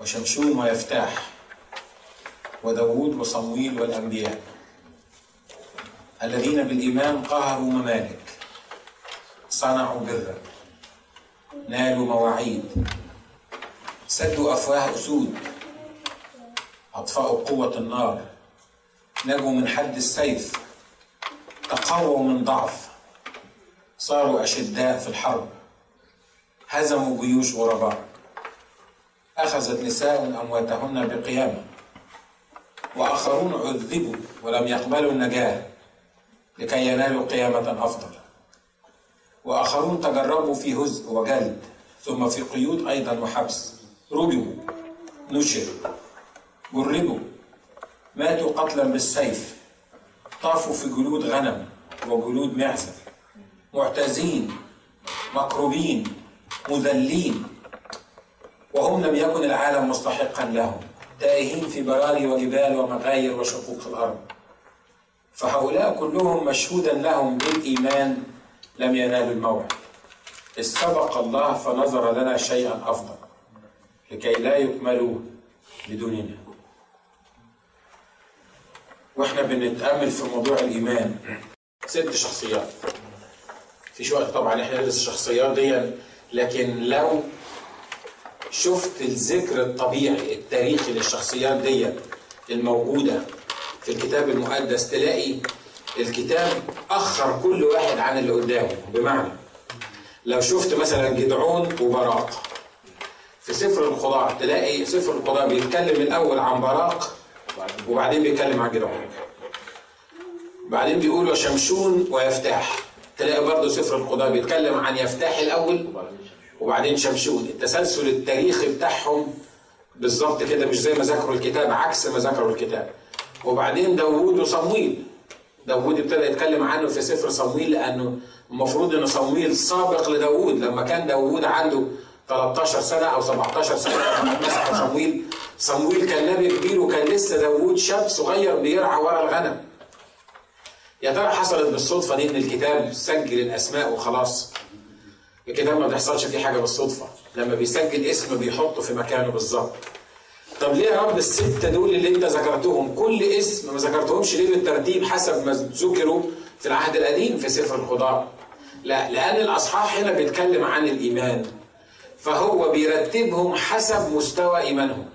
وشمشون ويفتاح وداود وصمويل والأنبياء. الذين بالإيمان قهروا ممالك صنعوا برا نالوا مواعيد سدوا أفواه أسود أطفأوا قوة النار نجوا من حد السيف تقووا من ضعف صاروا أشداء في الحرب هزموا جيوش غرباء. أخذت نساء أمواتهن بقيامة وآخرون عذبوا ولم يقبلوا النجاة لكي ينالوا قيامة أفضل. وآخرون تجربوا في هزء وجلد ثم في قيود أيضا وحبس. رجموا نشروا جربوا ماتوا قتلا بالسيف. طافوا في جلود غنم وجلود معزة. معتزين مكروبين مذلين. وهم لم يكن العالم مستحقا لهم تائهين في براري وجبال ومغاير وشقوق الأرض. فهؤلاء كلهم مشهودا لهم بالإيمان لم ينالوا الموعد. إذ سبق الله فنظر لنا شيئا أفضل لكي لا يكملوا بدوننا وإحنا بنتأمل في موضوع الإيمان. ست شخصيات في وقت طبعا إحنا ندرس الشخصيات دي لكن لو شفت الذكر الطبيعي التاريخي للشخصيات دي الموجودة في الكتاب المقدس تلاقي الكتاب أخر كل واحد عن اللي قدامه. بمعنى لو شفت مثلا جدعون وبراق في سفر القضاء تلاقي سفر القضاء بيتكلم الأول عن براق وبعدين بيتكلم عن جدعون. بعدين بيقول وشمشون ويفتاح. تلاقي برضه سفر القضاء بيتكلم عن يفتاح الأول وبعدين شمشون. التسلسل التاريخي بتاعهم بالظبط كده مش زي ما ذكروا الكتاب عكس ما ذكروا الكتاب. وبعدين داوود وصمويل. داوود ابتدى يتكلم عنه في سفر صمويل لأنه المفروض إن صمويل سابق لداوود. لما كان داوود عنده 13 سنة أو 17 سنة لما صمويل صمويل كان نبي كبير وكان لسه داوود شاب صغير بيرعى ورا الغنم. يا ترى حصلت بالصدفة دي إن الكتاب سجل الأسماء وخلاص؟ الكتاب ما بيحصلش فيه حاجة بالصدفة. لما بيسجل اسم بيحطه في مكانه بالظبط. طب ليه يا رب الستة دول اللي انت ذكرتهم؟ كل اسم ما ذكرتهمش ليه بالترتيب حسب ما ذكروا في العهد القديم في سفر الخضار؟ لا لأن الأصحاح هنا بيتكلم عن الإيمان. فهو بيرتبهم حسب مستوى إيمانهم.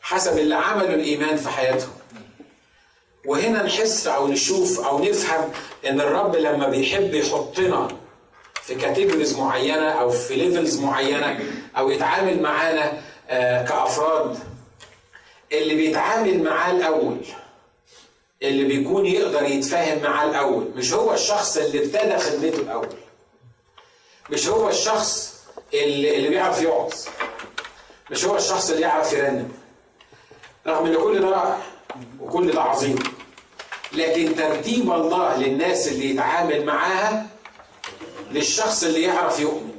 حسب اللي عملوا الإيمان في حياتهم. وهنا نحس أو نشوف أو نفهم إن الرب لما بيحب يحطنا في categories معينة أو في levels معينة أو يتعامل معانا آه كأفراد. اللي بيتعامل معاه الأول اللي بيكون يقدر يتفاهم معاه الأول مش هو الشخص اللي ابتدى خدمته الأول. مش هو الشخص اللي, اللي بيعرف يقعد. مش هو الشخص اللي يعرف يرنم. رغم إن كل ده رائع وكل ده عظيم لكن ترتيب الله للناس اللي يتعامل معاها للشخص اللي يعرف يؤمن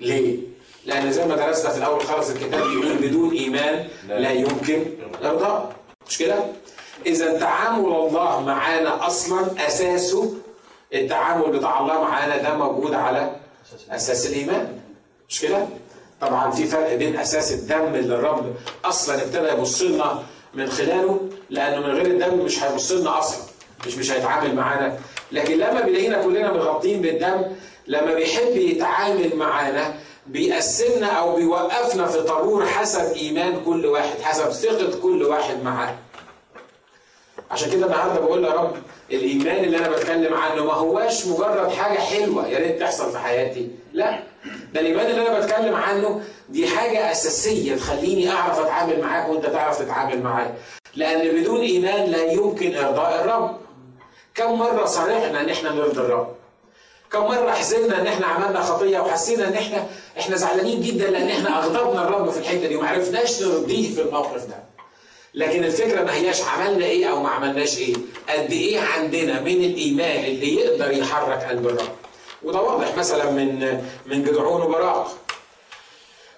ليه؟ لأن زي ما درسنا في الأول خالص الكتاب بيقول بدون إيمان لا يمكن إرضاء مش كده؟ إذا تعامل الله معانا أصلا أساسه التعامل بتاع الله معانا ده موجود على أساس الإيمان مش كده؟ طبعا في فرق بين أساس الدم اللي الرب أصلا ابتدى يبص لنا من خلاله لأنه من غير الدم مش هيبص لنا أصلا مش مش هيتعامل معانا لكن لما بيلاقينا كلنا مغطين بالدم لما بيحب يتعامل معانا بيقسمنا أو بيوقفنا في طابور حسب إيمان كل واحد حسب ثقة كل واحد معاه. عشان كده النهارده بقول يا رب الإيمان اللي أنا بتكلم عنه ما هواش مجرد حاجة حلوة يا ريت تحصل في حياتي. لا ده الإيمان اللي أنا بتكلم عنه دي حاجة أساسية تخليني أعرف أتعامل معاك وأنت تعرف تتعامل معايا. لأن بدون إيمان لا يمكن إرضاء الرب. كم مرة صرحنا إن إحنا نرضي الرب؟ كم مرة حزنا إن إحنا عملنا خطية وحسينا إن إحنا إحنا زعلانين جدا لأن إحنا أغضبنا الرب في الحتة دي وما عرفناش نرضيه في الموقف ده. لكن الفكرة ما هياش عملنا إيه أو ما عملناش إيه، قد إيه عندنا من الإيمان اللي يقدر يحرك قلب الرب. وده واضح مثلا من من جدعون وبراق.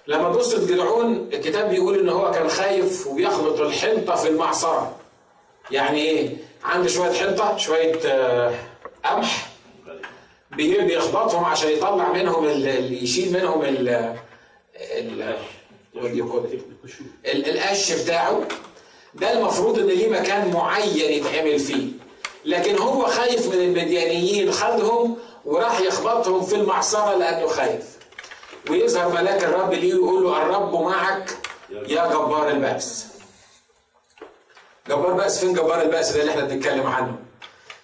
لما تبص جدعون الكتاب بيقول إن هو كان خايف وبيخلط الحنطة في المعصرة. يعني إيه؟ عنده شوية حنطه شوية قمح. بيخبطهم عشان يطلع منهم اللي يشيل منهم ال القش. بتاعه. ده المفروض إن ليه مكان معين يتعمل فيه. لكن هو خايف من المديانيين خدهم وراح يخبطهم في المعصرة لأنه خايف. ويظهر ملاك الرب ليه ويقول له الرب معك يا جبار البأس. جبار بأس فين جبار البأس ده اللي إحنا بنتكلم عنه؟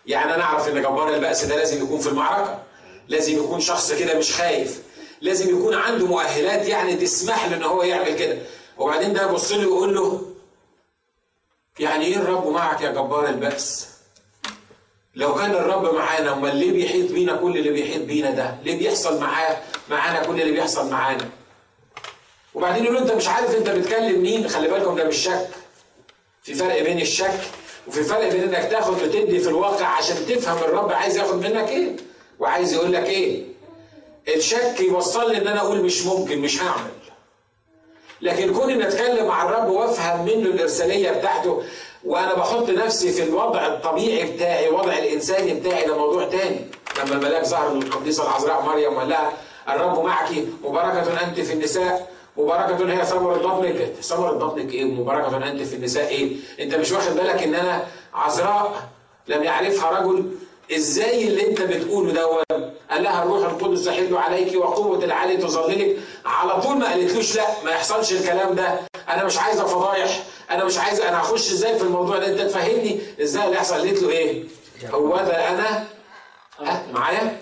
يعني أنا أعرف إن جبار البأس ده لازم يكون في المعركة لازم يكون شخص كده مش خايف لازم يكون عنده مؤهلات يعني تسمح له إن هو يعمل كده. وبعدين ده يبص له ويقول له يعني إيه الرب معك يا جبار البأس؟ لو كان الرب معانا أمال ليه بيحيط بينا كل اللي بيحيط بينا ده؟ ليه بيحصل معاه معانا كل اللي بيحصل معانا؟ وبعدين يقول أنت مش عارف أنت بتكلم مين؟ خلي بالكم ده مش شك. في فرق بين الشك وفي فرق بين إنك تاخد وتدي في الواقع عشان تفهم الرب عايز ياخد منك إيه وعايز يقول لك إيه. الشك يوصل لي إن أنا أقول مش ممكن مش هعمل. لكن كوني إن أتكلم مع الرب وأفهم منه الإرسالية بتاعته وأنا بحط نفسي في الوضع الطبيعي بتاعي وضع الإنساني بتاعي ده موضوع تاني. لما الملاك ظهر للقديسه العذراء مريم وقال لها الرب معك مباركة أنت في النساء. مباركة هي ثمرة بطنك ثمرة بطنك إيه؟ مباركة انت في النساء إيه؟ أنت مش واخد بالك إن أنا عذراء لم يعرفها رجل؟ إزاي اللي أنت بتقوله دوت؟ قال لها الروح القدس يحل عليك وقوة العلي تظللك. على طول ما قالتلوش لا ما يحصلش الكلام ده. أنا مش عايزه فضايح أنا مش عايزه أنا هخش إزاي في الموضوع ده؟ أنت تفهمني إزاي اللي يحصل؟ قالت له إيه؟ هو ده أنا؟ معايا؟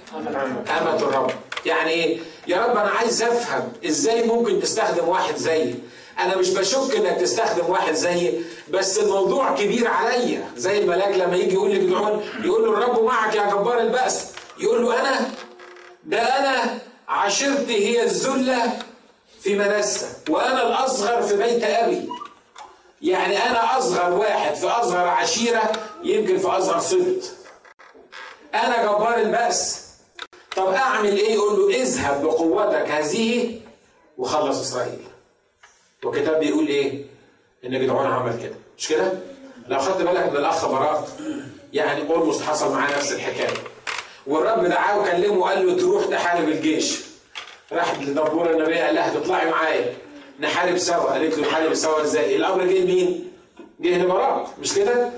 أمة الرب. يعني إيه يا رب أنا عايز أفهم إزاي ممكن تستخدم واحد زيي. أنا مش بشك إنك تستخدم واحد زيي بس الموضوع كبير عليا. زي الملاك لما يجي يقول لجدعون يقول له الرب معك يا جبار البأس. يقول له أنا؟ ده أنا عشيرتي هي الذلة في منسى وأنا الأصغر في بيت أبي. يعني أنا أصغر واحد في أصغر عشيرة يمكن في أصغر سبط أنا جبار البأس. طب أعمل إيه؟ يقول له اذهب بقوتك هذه وخلص إسرائيل. والكتاب بيقول إيه؟ إن جدعون عمل كده. مش كده؟ لو خدت بالك من الأخ براء يعني اولموست حصل معاه نفس الحكاية. والرب دعاه وكلمه وقال له تروح تحارب الجيش. راح لدبور النبي قال لها تطلعي معايا. نحارب سوا. قالت له نحارب سوا إزاي؟ الأمر جه لمين؟ جه لبراء مش كده؟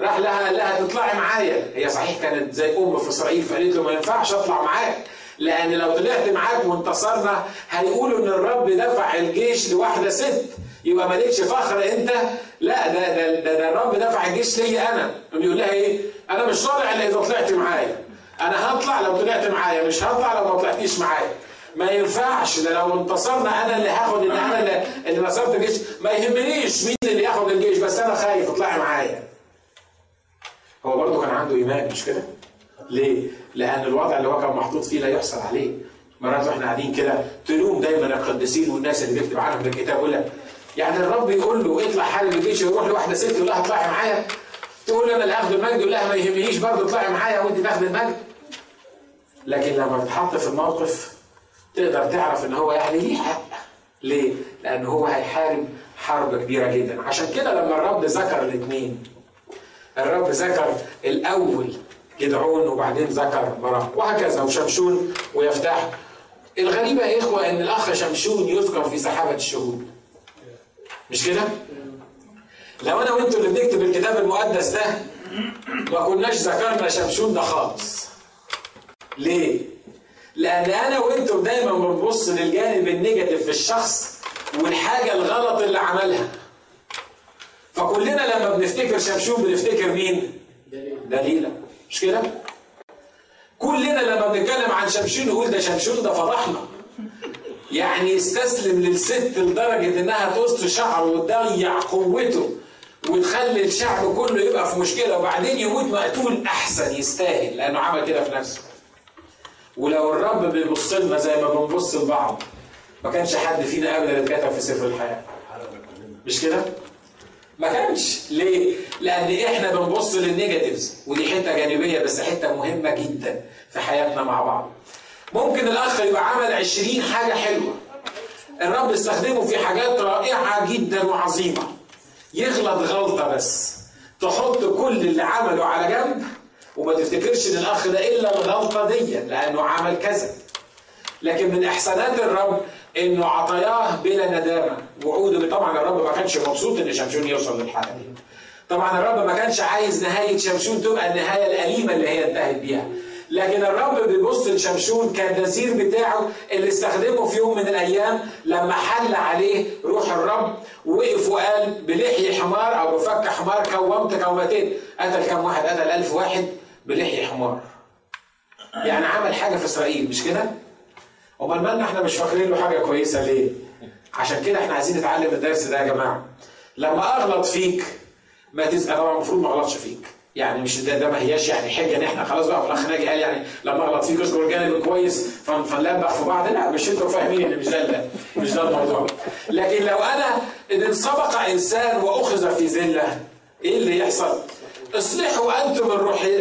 راح لها قال لها تطلعي معايا. هي صحيح كانت زي أم في إسرائيل فقالت له ما ينفعش أطلع معاك لأن لو طلعت معاك وانتصرنا هيقولوا إن الرب دفع الجيش لواحدة ست. يبقى مالكش فخر أنت؟ لا ده ده ده, ده الرب دفع الجيش ليا أنا. بيقول لها إيه؟ أنا مش طالع إلا إذا طلعت معايا. أنا هطلع لو طلعت معايا مش هطلع لو ما طلعتيش معايا. ما ينفعش ده لو انتصرنا أنا اللي هاخد ان أنا اللي, اللي نصرت الجيش. ما يهمنيش مين اللي ياخد الجيش بس أنا خايف اطلعي معايا. هو برضه كان عنده إيمان مش كده؟ ليه؟ لأن الوضع اللي هو كان محطوط فيه لا يحصل عليه مرات وإحنا قاعدين كده تلوم دايما القديسين والناس اللي بيكتب عنهم الكتاب يقول لك يعني الرب يقول له اطلع حارب الجيش ويروح لواحدة ست يقول لها اطلعي معايا تقول أنا اللي هاخد المجد يقول لها ما يهمنيش برضه اطلعي معايا وأنت تاخد المجد لكن لما تتحط في الموقف تقدر تعرف إن هو يعني ليه حق ليه؟ لأن هو هيحارب حرب كبيرة جدا عشان كده لما الرب ذكر الاثنين الرب ذكر الأول جدعون وبعدين ذكر براء وهكذا وشمشون ويفتح الغريبة يا إخوة إن الأخ شمشون يذكر في سحابة الشهود مش كده؟ لو أنا وأنتوا اللي بنكتب الكتاب المقدس ده ما كناش ذكرنا شمشون ده خالص ليه؟ لأن أنا وأنتم دايما بنبص للجانب النيجاتيف في الشخص والحاجة الغلط اللي عملها فكلنا لما بنفتكر شمشون بنفتكر مين؟ دليلة مش كده؟ كلنا لما بنتكلم عن شمشون نقول ده شمشون ده فضحنا يعني يستسلم للست لدرجة إنها تقص شعره وتضيع قوته وتخلي الشعب كله يبقى في مشكلة وبعدين يموت مقتول أحسن يستاهل لأنه عمل كده في نفسه ولو الرب بيبص لنا زي ما بنبص لبعض ما كانش حد فينا ابدا اتكتب في سفر الحياة مش كده؟ ما كانش ليه؟ لأن إحنا بنبص للنيجاتيفز ودي حتة جانبية بس حتة مهمة جدا في حياتنا مع بعض. ممكن الأخ يبقى عمل 20 حاجة حلوة. الرب استخدمه في حاجات رائعة جدا وعظيمة. يغلط غلطة بس تحط كل اللي عمله على جنب وما تفتكرش إن الأخ ده إلا الغلطة دي لأنه عمل كذا. لكن من إحسانات الرب إنه عطاياه بلا ندامة. وعوده طبعا الرب ما كانش مبسوط إن شمشون يوصل للحالة دي. طبعا الرب ما كانش عايز نهاية شمشون تبقى النهاية الأليمة اللي هي انتهت بيها. لكن الرب بيبص لشمشون كالنذير بتاعه اللي استخدمه في يوم من الأيام لما حل عليه روح الرب وقف وقال بلحي حمار أو بفك حمار كومت كومتين. قتل كم واحد؟ قتل ألف واحد بلحي حمار. يعني عمل حاجة في إسرائيل مش كده؟ امال مالنا إحنا مش فاكرين له حاجة كويسة ليه؟ عشان كده إحنا عايزين نتعلم الدرس ده يا جماعة. لما أغلط فيك ما تزعل طبعا المفروض ما أغلطش فيك. يعني مش ده, ده ما هياش يعني حجة إن إحنا خلاص بقى الأخ ناجي قال يعني لما أغلط فيك اذكر الجانب الكويس فنلبخ في بعض. لا مش أنتوا فاهمين إن مش ده مش ده الموضوع. لكن لو أنا إن سبق إنسان وأخذ في ذلة إيه اللي يحصل؟ اصلحوا أنتم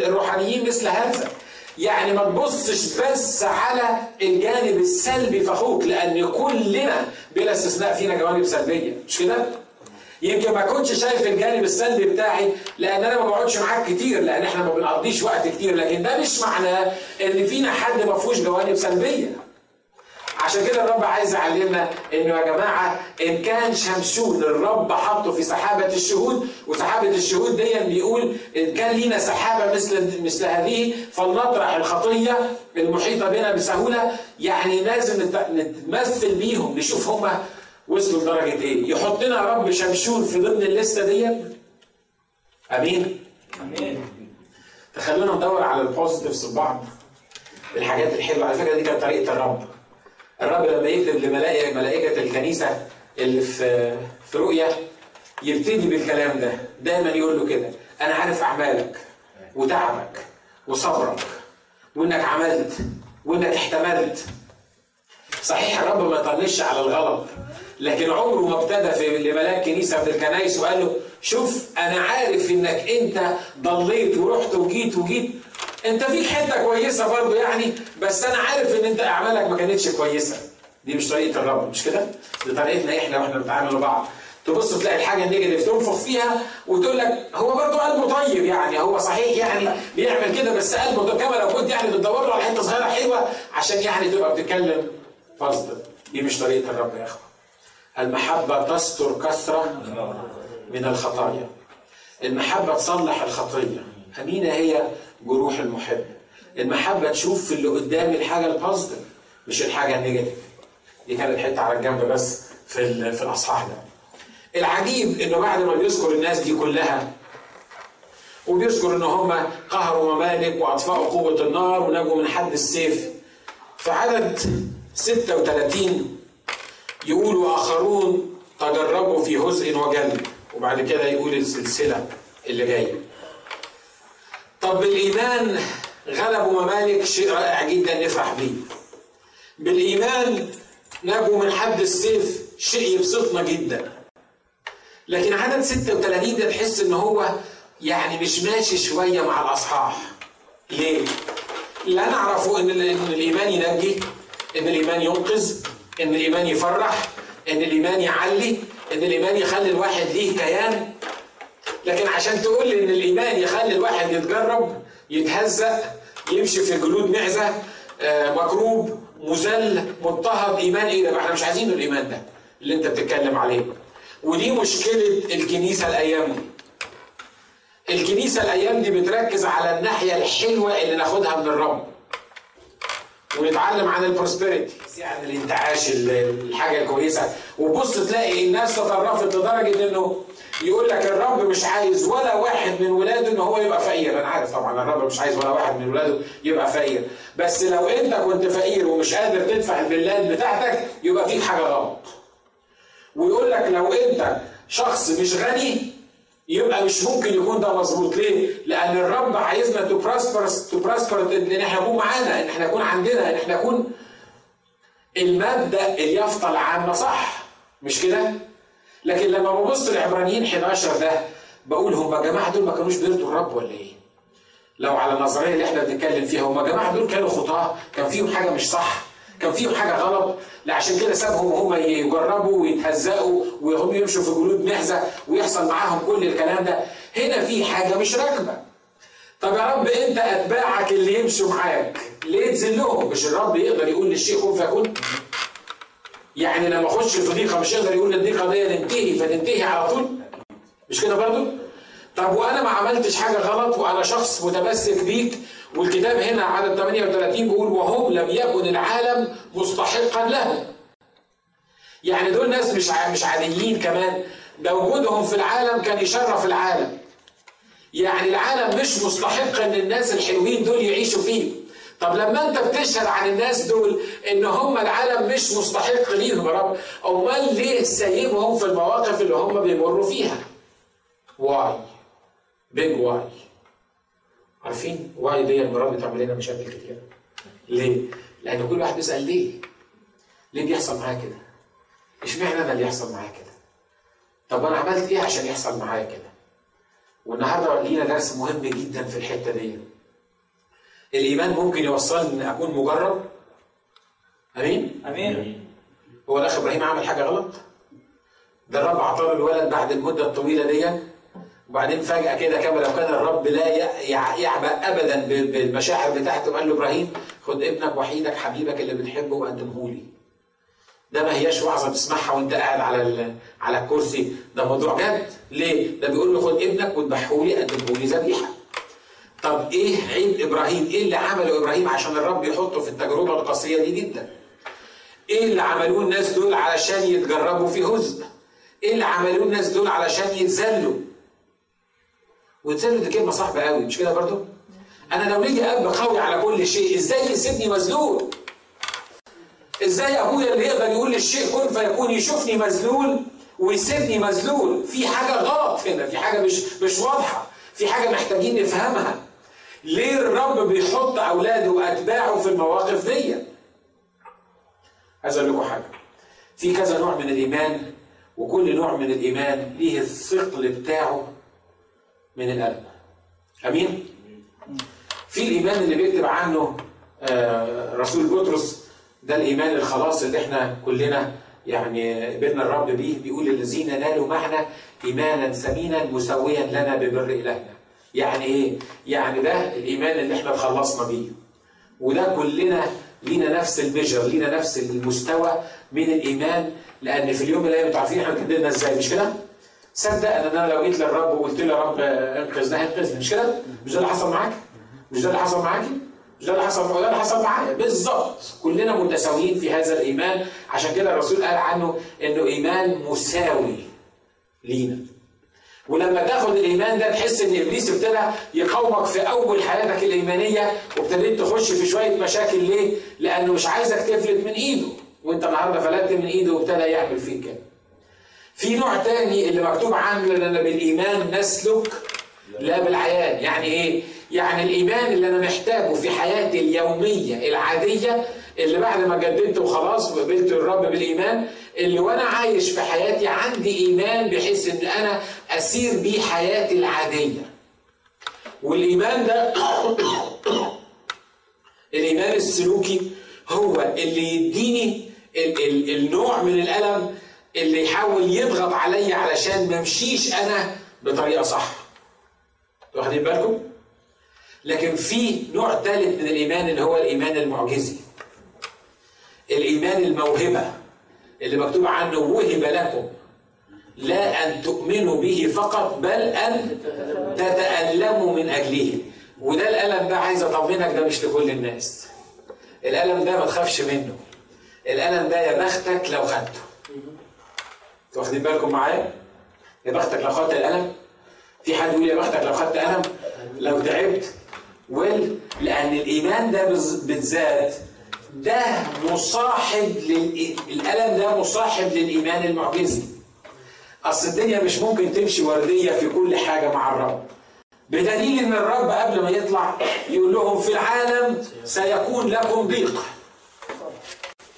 الروحانيين مثل هذا. يعني ما تبصش بس على الجانب السلبي في أخوك لأن كلنا بلا استثناء فينا جوانب سلبية مش كده؟ يمكن ما كنتش شايف الجانب السلبي بتاعي لأن أنا ما بقعدش معاك كتير لأن إحنا ما بنقضيش وقت كتير لكن ده مش معناه إن فينا حد ما فيهوش جوانب سلبية عشان كده الرب عايز يعلمنا إنه يا جماعة إن كان شمشون الرب حطه في سحابة الشهود وسحابة الشهود دي بيقول إن كان لينا سحابة مثل مثل هذه فلنطرح الخطية المحيطة بنا بسهولة. يعني لازم نتمثل بيهم نشوف هم وصلوا لدرجة إيه؟ يحط لنا رب شمشون في ضمن الليستة دي آمين؟ آمين. تخلونا ندور على ال positives في بعض الحاجات الحلوة. على فكرة دي كانت طريقة الرب. الرب لما يكتب لملائكه ملائكة الكنيسة اللي في في رؤيا يبتدي بالكلام ده. دايما يقول له كده أنا عارف أعمالك وتعبك وصبرك وإنك عملت وإنك احتملت. صحيح الرب ما يطنش على الغلط لكن عمره ما ابتدى في لملاك كنيسة من الكنايس وقال له شوف أنا عارف إنك أنت ضليت ورحت وجيت وجيت انت فيك حتة كويسة برضه يعني بس أنا عارف إن أنت أعمالك ما كانتش كويسة. دي مش طريقة الرب مش كده؟ دي طريقتنا إحنا وإحنا بنتعامل مع بعض. تبص تلاقي الحاجة النيجاتيف تنفخ فيها وتقول لك هو برضه قلبه طيب يعني هو صحيح يعني بيعمل كده بس قلبه طيب كما لو كنت يعني بتدور له على حتة صغيرة حلوة عشان يعني تبقى بتتكلم. فاصل دي مش طريقة الرب يا إخوة. المحبة تستر كثرة من الخطايا. المحبة تصلح الخطية. أمينة هي جروح المحب. المحبة تشوف في اللي قدام الحاجة ال positive مش الحاجة ال negative. دي كانت حتة على الجنب بس في في الأصحاح ده. العجيب إنه بعد ما بيذكر الناس دي كلها وبيذكر إن هم قهروا ممالك وأطفأوا قوة النار ونجوا من حد السيف في عدد 36 يقول واخرون تجربوا في هزء وجلد وبعد كده يقول السلسلة اللي جاية. طب بالإيمان غلبوا ممالك شيء رائع جدا نفرح بيه. بالإيمان نجوا من حد السيف شيء يبسطنا جدا. لكن عدد 36 ده تحس إن هو يعني مش ماشي شوية مع الأصحاح. ليه؟ أعرفه إن إن الإيمان ينجي إن الإيمان ينقذ إن الإيمان يفرح إن الإيمان يعلي إن الإيمان يخلي الواحد ليه كيان. لكن عشان تقول إن الإيمان يخلي الواحد يتجرب يتهزأ يمشي في جلود معزة مكروب مذل مضطهد إيمان إيه ده؟ إحنا مش عايزين الإيمان ده اللي أنت بتتكلم عليه. ودي مشكلة الكنيسة الأيام دي. الكنيسة الأيام دي بتركز على الناحية الحلوة اللي ناخدها من الرب. ونتعلم عن البروسبريتي عن الانتعاش الحاجة الكويسة. وبص تلاقي الناس تطرفت لدرجة إنه يقول لك الرب مش عايز ولا واحد من ولاده إن هو يبقى فقير. أنا عارف طبعا الرب مش عايز ولا واحد من ولاده يبقى فقير. بس لو أنت كنت فقير ومش قادر تدفع البلاد بتاعتك يبقى فيك حاجة غلط. ويقول لك لو أنت شخص مش غني يبقى مش ممكن يكون ده مظبوط. ليه؟ لأن الرب عايزنا to prosper to prosper إن إحنا نكون معانا إن إحنا نكون عندنا إن إحنا نكون المبدأ اليافطة العامة صح؟ مش كده؟ لكن لما ببص لعبرانيين 11 ده بقول هم جماعة دول ما كانوش بيرضوا الرب ولا إيه؟ لو على النظرية اللي إحنا بنتكلم فيها هم جماعة دول كانوا خطاة كان فيهم حاجة مش صح كان فيهم حاجة غلط. عشان كده سابهم وهم يجربوا ويتهزقوا وهم يمشوا في جلود معزة ويحصل معاهم كل الكلام ده. هنا في حاجة مش راكبة. طب يا رب أنت أتباعك اللي يمشوا معاك ليه تذلهم؟ مش الرب يقدر يقول للشيء كن فيكون؟ يعني لما أخش في ضيقه مش يقدر يقول للضيقه دي ننتهي فتنتهي على طول. مش كده برضه؟ طب وأنا ما عملتش حاجة غلط وأنا شخص متمسك بيك والكتاب هنا عدد 38 بيقول وهم لم يكن العالم مستحقا له. يعني دول ناس مش مش عاديين كمان. ده وجودهم في العالم كان يشرف العالم. يعني العالم مش مستحق إن الناس الحلوين دول يعيشوا فيه. طب لما انت بتشهد عن الناس دول ان هم العالم مش مستحق ليهم يا رب امال ليه سايبهم في المواقف اللي هم بيمروا فيها why big why عارفين why دي مرات بتعمل لنا مشاكل كتير ليه؟ لأن كل واحد بيسأل ليه؟ ليه بيحصل معايا كده؟ اشمعنى أنا اللي يحصل معايا كده؟ طب أنا عملت إيه عشان يحصل معايا كده؟ والنهاردة لينا درس مهم جدا في الحتة دي. الإيمان ممكن يوصلني إن أكون مجرب؟ أمين؟ أمين هو الأخ إبراهيم عمل حاجة غلط؟ ده الرب عطاه الولد بعد المدة الطويلة دي وبعدين فجأة كده كما لو كان الرب لا يعبأ ابدا بالمشاعر بتاعته قال له إبراهيم خد ابنك وحيدك حبيبك اللي بتحبه وقدمه لي. ده ما هياش وعظة تسمعها وأنت قاعد على على الكرسي ده موضوع جد ليه؟ ده بيقول له خد ابنك واذبحه لي قدمه لي ذبيحة. طب إيه عيب إبراهيم؟ إيه اللي عمله إبراهيم عشان الرب يحطه في التجربة القاسية دي جدا؟ إيه اللي عملوه الناس دول علشان يتجربوا في هزء؟ إيه اللي عملوه الناس دول علشان يتذلوا؟ ويتذلوا دي كلمة صعبة قوي مش كده برضو؟ أنا لو ليا اب قوي على كل شيء إزاي يسيبني مذلول؟ إزاي أبويا اللي يقدر يقول للشيء كن فيكون يشوفني مذلول ويسيبني مذلول في حاجة غلط هنا في حاجة مش مش واضحة في حاجة محتاجين نفهمها ليه الرب بيحط أولاده وأتباعه في المواقف دي؟ عايز أقول لكم حاجة. في كذا نوع من الإيمان وكل نوع من الإيمان ليه الثقل بتاعه من الالم أمين؟ في الإيمان اللي بيكتب عنه آه رسول بطرس ده الإيمان الخلاص اللي إحنا كلنا يعني قبلنا الرب بيه. بيقول الذين نالوا معنا إيمانا ثمينا مسويا لنا ببر إلهنا. يعني إيه؟ يعني ده الإيمان اللي إحنا اتخلصنا بيه. وده كلنا لينا نفس الميجر لينا نفس المستوى من الإيمان لأن في اليوم الأيام أنتوا عارفين إحنا اتكلمنا إزاي مش كده؟ صدق إن أنا لو جيت للرب وقلت له يا رب انقذنا هينقذني مش كده؟ مش ده اللي حصل معاك؟ مش ده اللي حصل معاكي؟ مش ده اللي حصل ده اللي حصل معايا بالظبط كلنا متساويين في هذا الإيمان عشان كده الرسول قال عنه إنه إيمان مساوي لينا ولما تاخد الإيمان ده تحس إن إبليس ابتدى يقاومك في أول حياتك الإيمانية وابتديت تخش في شوية مشاكل ليه؟ لأنه مش عايزك تفلت من إيده وأنت النهارده فلتت من إيده وابتدى يعمل فيك كده. في نوع تاني اللي مكتوب عنه لنا بالإيمان نسلك لا بالعيان يعني إيه؟ يعني الإيمان اللي أنا محتاجه في حياتي اليومية العادية اللي بعد ما جددت وخلاص وقبلت الرب بالإيمان اللي وأنا عايش في حياتي عندي إيمان بحيث إن أنا أسير بيه حياتي العادية. والإيمان ده الإيمان السلوكي هو اللي يديني ال ال النوع من الألم اللي يحاول يضغط عليا علشان ما أمشيش أنا بطريقة صح. واخدين بالكم؟ لكن في نوع ثالث من الإيمان اللي هو الإيمان المعجزي. الإيمان الموهبة اللي مكتوب عنه وهب لكم لا أن تؤمنوا به فقط بل أن تتألموا من أجله. وده الألم ده عايز أطمنك ده مش لكل الناس. الألم ده ما تخافش منه. الألم ده يا بختك لو خدته. واخدين بالكم معايا؟ يا بختك لو خدت الألم في حد يقول يا بختك لو خدت ألم لو تعبت ويل لأن الإيمان ده بالذات ده مصاحب لل... الألم ده مصاحب للإيمان المعجزي. أصل الدنيا مش ممكن تمشي وردية في كل حاجة مع الرب. بدليل إن الرب قبل ما يطلع يقول لهم في العالم سيكون لكم ضيق.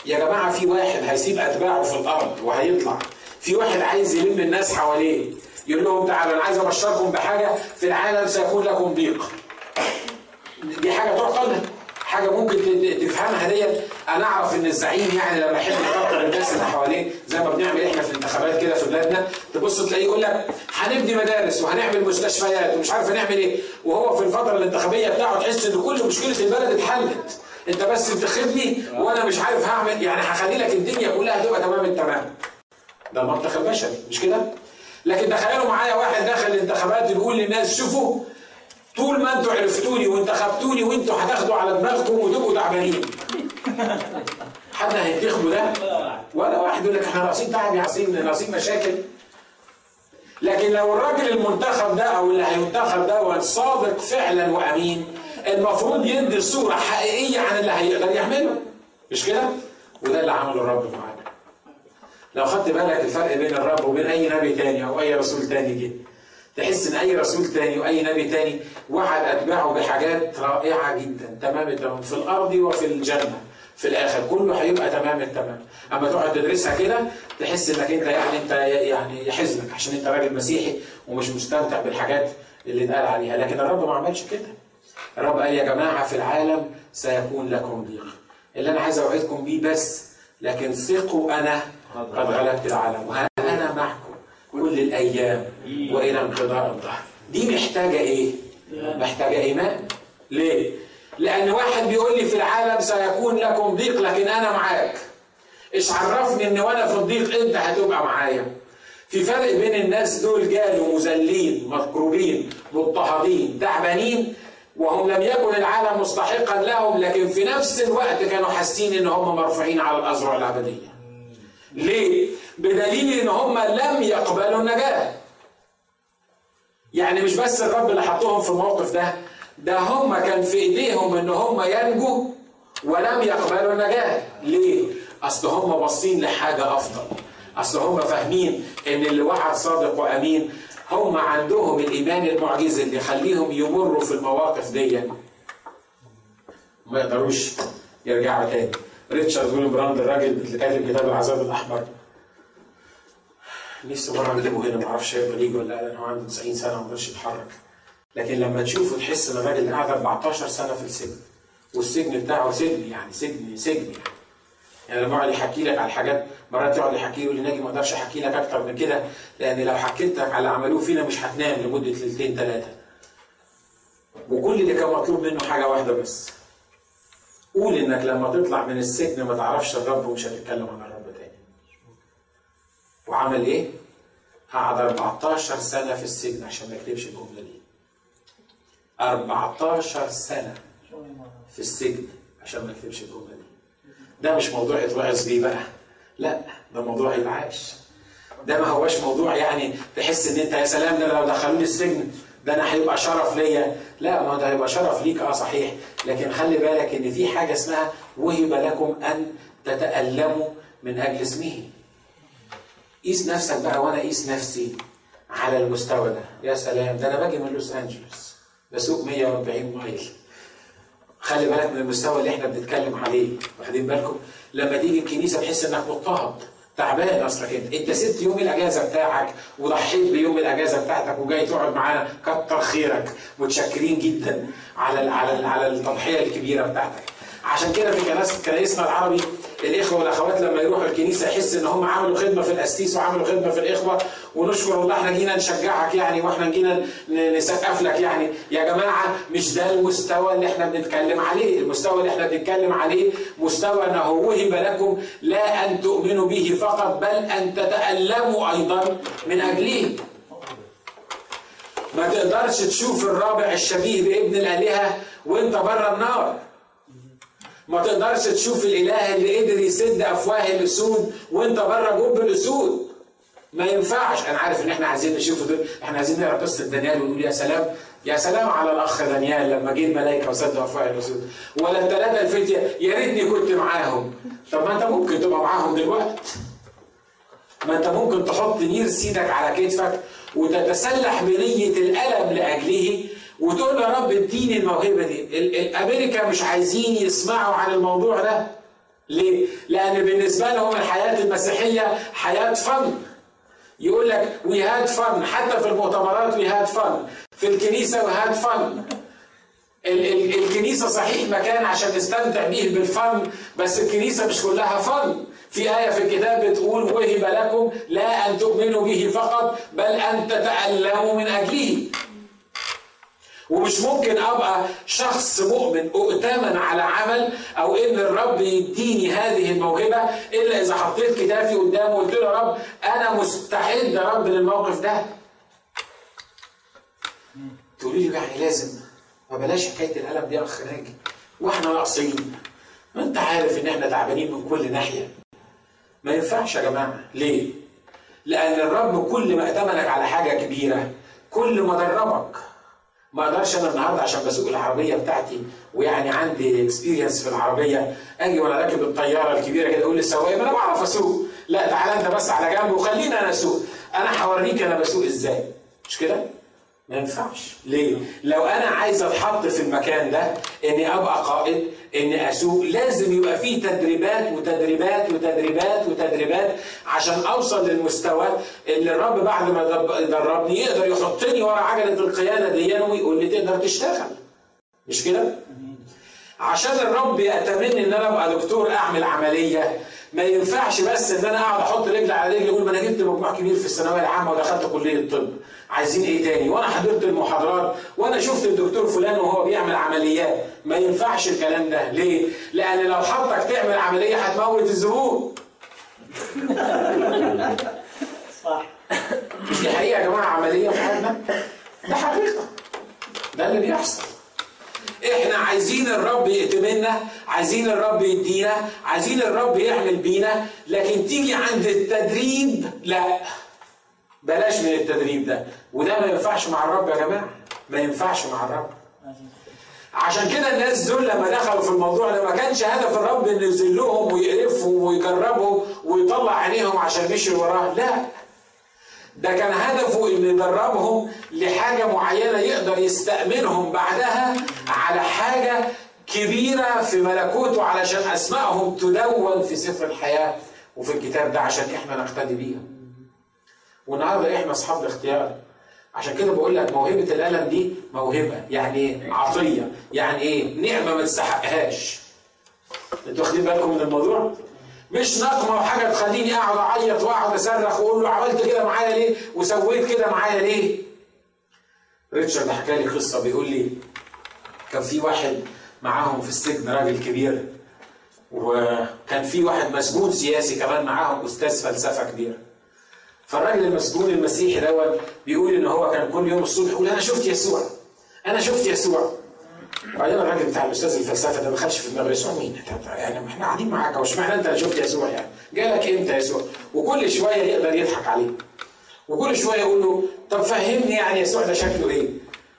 يا جماعة في واحد هيسيب أتباعه في الأرض وهيطلع. في واحد عايز يلم الناس حواليه. يقول لهم تعالوا أنا عايز أبشركم بحاجة. في العالم سيكون لكم ضيق. دي حاجة تعقل حاجة ممكن تفهمها ديت. أنا أعرف إن الزعيم يعني لما يحب يكتر الناس اللي حواليه زي ما بنعمل إحنا في الانتخابات كده في بلادنا تبص تلاقيه يقول لك هنبني مدارس وهنعمل مستشفيات ومش عارف هنعمل إيه. وهو في الفترة الانتخابية بتاعه تحس إن كل مشكلة البلد اتحلت. أنت بس انتخبني وأنا مش عارف هعمل يعني هخلي لك الدنيا كلها تبقى تمام التمام ده المنطق البشري مش كده؟ لكن تخيلوا معايا واحد دخل الانتخابات يقول للناس شوفوا طول ما أنتوا عرفتوني وانتخبتوني وانتوا هتاخدوا على دماغكم وتبقوا تعبانين. حد هينتخبوا ده؟ ولا واحد يقول لك إحنا ناقصين تعب ناقصين ناقصين مشاكل. لكن لو الراجل المنتخب ده أو اللي هينتخب ده صادق فعلا وأمين المفروض يدي صوره حقيقية عن اللي هيقدر يعمله. مش كده؟ وده اللي عمله الرب معانا. لو خدت بالك الفرق بين الرب وبين أي نبي تاني أو أي رسول تاني جه تحس ان اي رسول تاني وأي نبي تاني. وعد أتباعه بحاجات رائعة جدا. تمام التمام في الأرض وفي الجنة. في الآخر كله هيبقى تمام التمام أما تقعد تدرسها كده تحس إنك أنت يعني أنت يعني يحزنك عشان أنت راجل مسيحي ومش مستمتع بالحاجات اللي اتقال عليها. لكن الرب ما عملش كده. الرب قال يا جماعة في العالم سيكون لكم ضيق. اللي أنا عايز أوعدكم بيه بس لكن ثقوا أنا قد غلبت العالم. وها أنا معكم؟ كل الأيام وإلى انقضاء الظهر. دي محتاجة إيه؟ محتاجة إيمان. ليه؟ لأن واحد بيقول لي في العالم سيكون لكم ضيق لكن أنا معاك. إيش عرفني ان وأنا في الضيق أنت هتبقى معايا؟ في فرق بين الناس دول جالوا مذلين مكروبين مضطهدين تعبانين وهم لم يكن العالم مستحقا لهم لكن في نفس الوقت كانوا حاسين إن هم مرفوعين على الأذرع الأبدية. ليه؟ بدليل إن هم لم يقبلوا النجاة. يعني مش بس الرب اللي حطهم في الموقف ده ده هم كان في إيديهم إن هم ينجوا ولم يقبلوا النجاة. ليه؟ أصل هم باصين لحاجة أفضل. أصل هم فاهمين إن اللي وعد صادق وأمين هم عندهم الإيمان المعجزي اللي يخليهم يمروا في المواقف دي. ما يقدروش يرجعوا تاني. ريتشارد ويليام براند الراجل اللي كاتب كتاب العذاب الأحمر نفسي مرة أجيبه هنا ما أعرفش هيقدر يجي ولا لأ هو عنده 90 سنة وما يقدرش يتحرك لكن لما تشوفه تحس إن الراجل قاعد 14 سنة في السجن والسجن بتاعه سجن يعني سجن سجن يعني يعني لما يقعد يحكي لك على الحاجات مرات يقعد يحكي يقول لي ناجي ما أقدرش أحكي لك أكتر من كده لأن لو حكيت لك على اللي عملوه فينا مش هتنام لمدة ليلتين ثلاثة. وكل اللي كان مطلوب منه حاجة واحدة بس. قول إنك لما تطلع من السجن ما تعرفش الرب ومش هتتكلم عن الرب تاني. وعمل إيه؟ قعد 14 سنة في السجن عشان ما يكتبش الجملة دي. 14 سنة في السجن عشان ما يكتبش الجملة دي. ده مش موضوع يتوعظ بيه بقى لا ده موضوع يتعاش ده ما هوش موضوع يعني تحس إن أنت يا سلام ده لو دخلوني السجن ده أنا هيبقى شرف ليا. لا ما ده هيبقى شرف ليك. آه صحيح. لكن خلي بالك إن في حاجة اسمها وهب لكم أن تتألموا من أجل اسمه. قيس نفسك بقى وأنا قيس نفسي على المستوى ده. يا سلام ده أنا باجي من لوس أنجلوس. بسوق 140 مايل. خلي بالك من المستوى اللي إحنا بنتكلم عليه. واخدين بالكم؟ لما تيجي الكنيسة تحس إنك مضطهد. تعبان اصلك انت أنت سبت يوم الأجازة بتاعك وضحيت بيوم الأجازة بتاعتك وجاي تقعد معانا. كتر خيرك. متشكرين جدا على على على التضحية الكبيرة بتاعتك. عشان كده في كنايسنا العربي الإخوة والأخوات لما يروحوا الكنيسة يحس إن هم عملوا خدمة في القسيس وعملوا خدمة في الإخوة ونشكر الله إحنا جينا نشجعك يعني وإحنا جينا نسقف لك يعني يا جماعة مش ده المستوى اللي إحنا بنتكلم عليه، المستوى اللي إحنا بنتكلم عليه مستوى أنه وهب لكم لا أن تؤمنوا به فقط بل أن تتألموا أيضا من أجله. ما تقدرش تشوف الرابع الشبيه بابن الآلهة وانت بره النار. ما تقدرش تشوف الإله اللي قدر يسد أفواه الاسود وانت بره جب الاسود ما ينفعش. أنا عارف إن إحنا عايزين نشوف دول. إحنا عايزين نقرأ قصة دانيال ونقول يا سلام يا سلام على الأخ دانيال لما جه الملائكة وسدوا أفواه الاسود ولا الثلاثه الفتية يا ريتني كنت معاهم. طب ما أنت ممكن تبقى معاهم دلوقتي. ما أنت ممكن تحط نير سيدك على كتفك وتتسلح بنية الألم لأجله وتقول يا رب اديني الموهبة دي. الامريكا مش عايزين يسمعوا عن الموضوع ده. ليه؟ لأن بالنسبة لهم الحياة المسيحية حياة fun يقول لك we had fun حتى في المؤتمرات we had fun في الكنيسة we had fun الكنيسة صحيح مكان عشان نستمتع بيه بال fun بس الكنيسة مش كلها fun في آية في الكتاب بتقول وهب لكم لا أن تؤمنوا به فقط بل أن تتألموا من أجله. ومش ممكن أبقى شخص مؤمن اؤتمن على عمل أو إن الرب يديني هذه الموهبة إلا إذا حطيت كتافي قدامه وقلت له يا رب أنا مستعد يا رب للموقف ده. تقولي لي يعني لازم ما بلاش حكاية الألم دي أخ ناجي وإحنا ناقصين ما أنت عارف إن إحنا تعبانين من كل ناحية ما ينفعش يا جماعة ليه؟ لأن الرب كل ما أتمنك على حاجة كبيرة كل ما دربك ما أقدرش أنا النهارده عشان بسوق العربية بتاعتي ويعني عندي اكسبيرينس في العربية. أجي وأنا راكب الطيارة الكبيرة كده أقول للسواق ما أنا بعرف اسوق. لا تعالى انت بس على جنب وخليني أنا اسوق. أنا هوريك أنا بسوق إزاي. مش كده؟ ما ينفعش. ليه؟ لو أنا عايز اتحط في المكان ده إني أبقى قائد إني أسوق لازم يبقى فيه تدريبات وتدريبات وتدريبات وتدريبات عشان أوصل للمستوى اللي الرب بعد ما يدربني يقدر يحطني ورا عجلة القيادة دي ويقول لي تقدر تشتغل. مش كده؟ عشان الرب يأتمني إن أنا أبقى دكتور أعمل عملية. ما ينفعش بس إن أنا أقعد أحط رجل على رجل أقول ما أنا جبت مجموع كبير في الثانوية العامة ودخلت كلية الطب عايزين إيه تاني؟ وأنا حضرت المحاضرات وأنا شفت الدكتور فلان وهو بيعمل عمليات. ما ينفعش الكلام ده. ليه؟ لأن لو حطك تعمل عملية هتموت الزبون. صح. مش دي حقيقة يا جماعة عملية في حياتنا. ده حقيقة. ده اللي بيحصل. إحنا عايزين الرب يأتمنا عايزين الرب يدينا عايزين الرب يعمل بينا لكن تيجي عند التدريب لا. بلاش من التدريب ده. وده ما ينفعش مع الرب يا جماعة. ما ينفعش مع الرب. عشان كده الناس دول لما دخلوا في الموضوع ده ما كانش هدف الرب إنه يذلهم ويقرفهم ويجربهم ويطلع عينيهم عشان مشي وراه. لا. ده كان هدفه إنه يدربهم لحاجة معينة يقدر يستأمنهم بعدها على حاجة كبيرة في ملكوته علشان أسمائهم تدون في سفر الحياة وفي الكتاب ده عشان إحنا نقتدي بيها. والنهارده إحنا أصحاب الاختيار. عشان كده بقول لك موهبة الألم دي موهبة يعني إيه؟ عطية يعني إيه؟ نعمة ما تستحقهاش. أنتوا واخدين بالكم من الموضوع؟ مش نقمة وحاجه تخليني أقعد أعيط وأقعد أصرخ وأقول له عملت كده معايا ليه؟ وسويت كده معايا ليه؟ ريتشارد حكى لي قصة بيقول لي كان في واحد معاهم في السجن راجل كبير وكان في واحد مسجون سياسي كمان معاهم أستاذ فلسفة كبير فالراجل المسجون المسيحي دوت بيقول إن هو كان كل يوم الصبح يقول أنا شفت يسوع أنا شفت يسوع وبعدين الراجل بتاع الأستاذ الفلسفة ده ما خدش في دماغه يسوع مين؟ يعني إحنا قاعدين معاك وش معنى أنت شفت يسوع يعني؟ جالك إمتى يسوع؟ وكل شوية يقدر يضحك عليه. وكل شوية يقول له طب فهمني يعني يسوع ده شكله إيه؟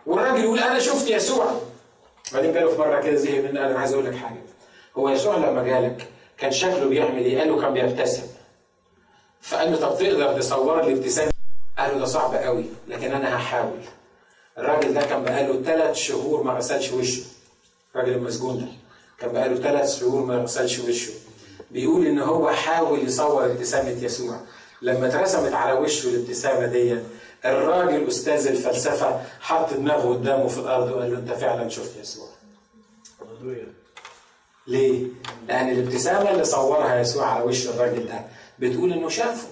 والراجل يقول أنا شفت يسوع. بعدين جاله في مرة كده زهق منه قال أنا عايز أقول لك حاجة. هو يسوع لما جالك كان شكله بيعمل إيه؟ قال له كان بيبتسم. فقال له طب تقدر تصور لي ابتسامة؟ قال له ده صعب قوي لكن أنا هحاول. الراجل ده كان بقاله ثلاث شهور ما غسلش وشه. الراجل المسجون ده كان بقاله ثلاث شهور ما غسلش وشه. بيقول إن هو حاول يصور ابتسامة يسوع. لما اترسمت على وشه الابتسامة دي الراجل أستاذ الفلسفة حط دماغه قدامه في الأرض وقال له أنت فعلا شفت يسوع. ليه؟ لأن الابتسامة اللي صورها يسوع على وش الراجل ده بتقول إنه شافه.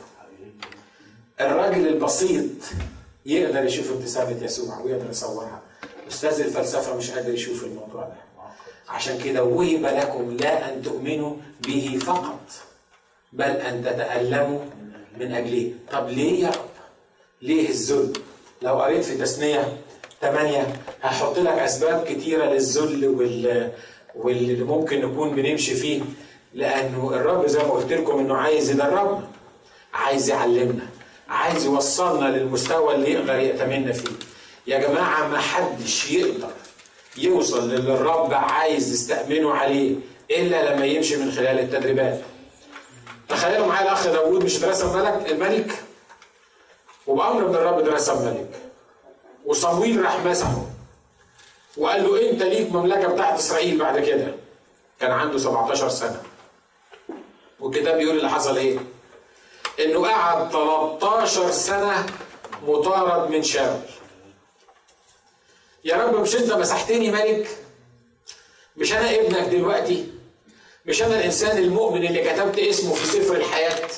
الراجل البسيط يقدر يشوف ابتسامة يسوع ويقدر يصورها. أستاذ الفلسفة مش قادر يشوف الموضوع ده. عشان كده وهب لكم لا أن تؤمنوا به فقط بل أن تتألموا من أجله. طب ليه يا رب؟ ليه الذل؟ لو قريت في تثنية 8 هحط لك أسباب كتيرة للذل وال واللي ممكن نكون بنمشي فيه لأنه الرب زي ما قلت لكم إنه عايز يدربنا عايز يعلمنا عايز يوصلنا للمستوى اللي يقدر يأتمنا فيه. يا جماعة ما حدش يقدر يوصل للي الرب عايز يستأمنه عليه إلا لما يمشي من خلال التدريبات. تخيلوا معايا الأخ داوود مش اترسم ملك الملك؟ وبأمر من الرب اترسم ملك وصمويل راح مسحه. وقال له أنت ليك مملكة بتاعت إسرائيل بعد كده. كان عنده 17 سنة. والكتاب بيقول اللي حصل إيه؟ إنه قعد 13 سنة مطارد من شاول يا رب مش أنت مسحتني ملك؟ مش أنا ابنك دلوقتي؟ مش أنا الإنسان المؤمن اللي كتبت اسمه في سفر الحياة؟